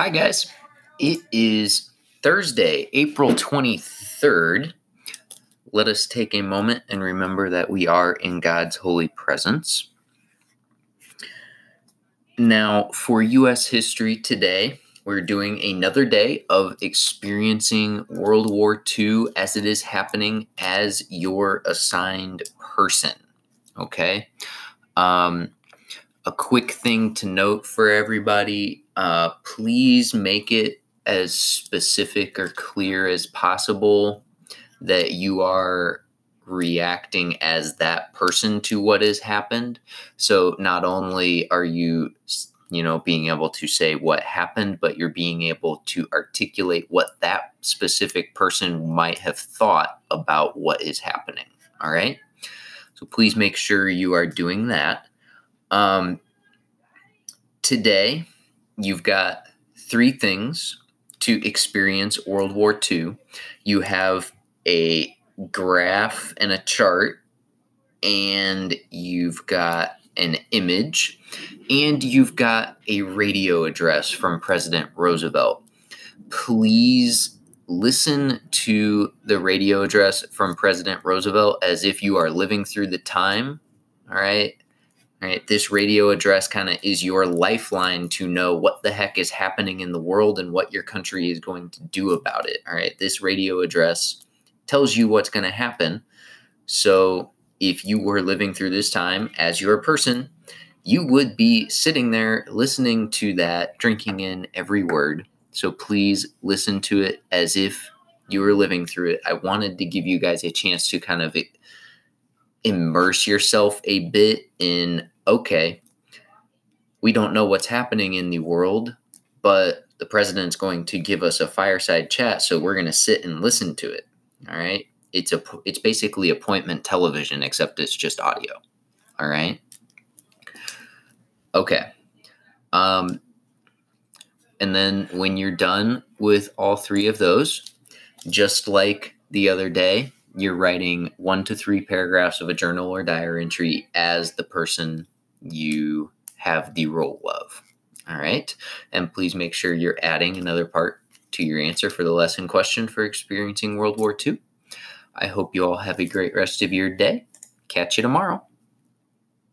Hi, guys. It is Thursday, April 23rd. Let us take a moment and remember that we are in God's holy presence. Now, for U.S. history today, we're doing another day of experiencing World War II as it is happening as your assigned person. Okay. Um, a quick thing to note for everybody uh, please make it as specific or clear as possible that you are reacting as that person to what has happened. So not only are you, you know, being able to say what happened, but you're being able to articulate what that specific person might have thought about what is happening. All right. So please make sure you are doing that. Um, today, you've got three things to experience World War II. You have a graph and a chart, and you've got an image, and you've got a radio address from President Roosevelt. Please listen to the radio address from President Roosevelt as if you are living through the time. All right right? This radio address kind of is your lifeline to know what the heck is happening in the world and what your country is going to do about it all right? This radio address tells you what's going to happen. So if you were living through this time as your person you would be sitting there listening to that drinking in every word. So please listen to it as if you were living through it. I wanted to give you guys a chance to kind of immerse yourself a bit in okay, we don't know what's happening in the world, but the president's going to give us a fireside chat, so we're going to sit and listen to it. All right? It's a it's basically appointment television except it's just audio. All right? Okay. Um and then when you're done with all three of those, just like the other day, you're writing one to three paragraphs of a journal or diary entry as the person you have the role of. All right. And please make sure you're adding another part to your answer for the lesson question for experiencing World War II. I hope you all have a great rest of your day. Catch you tomorrow.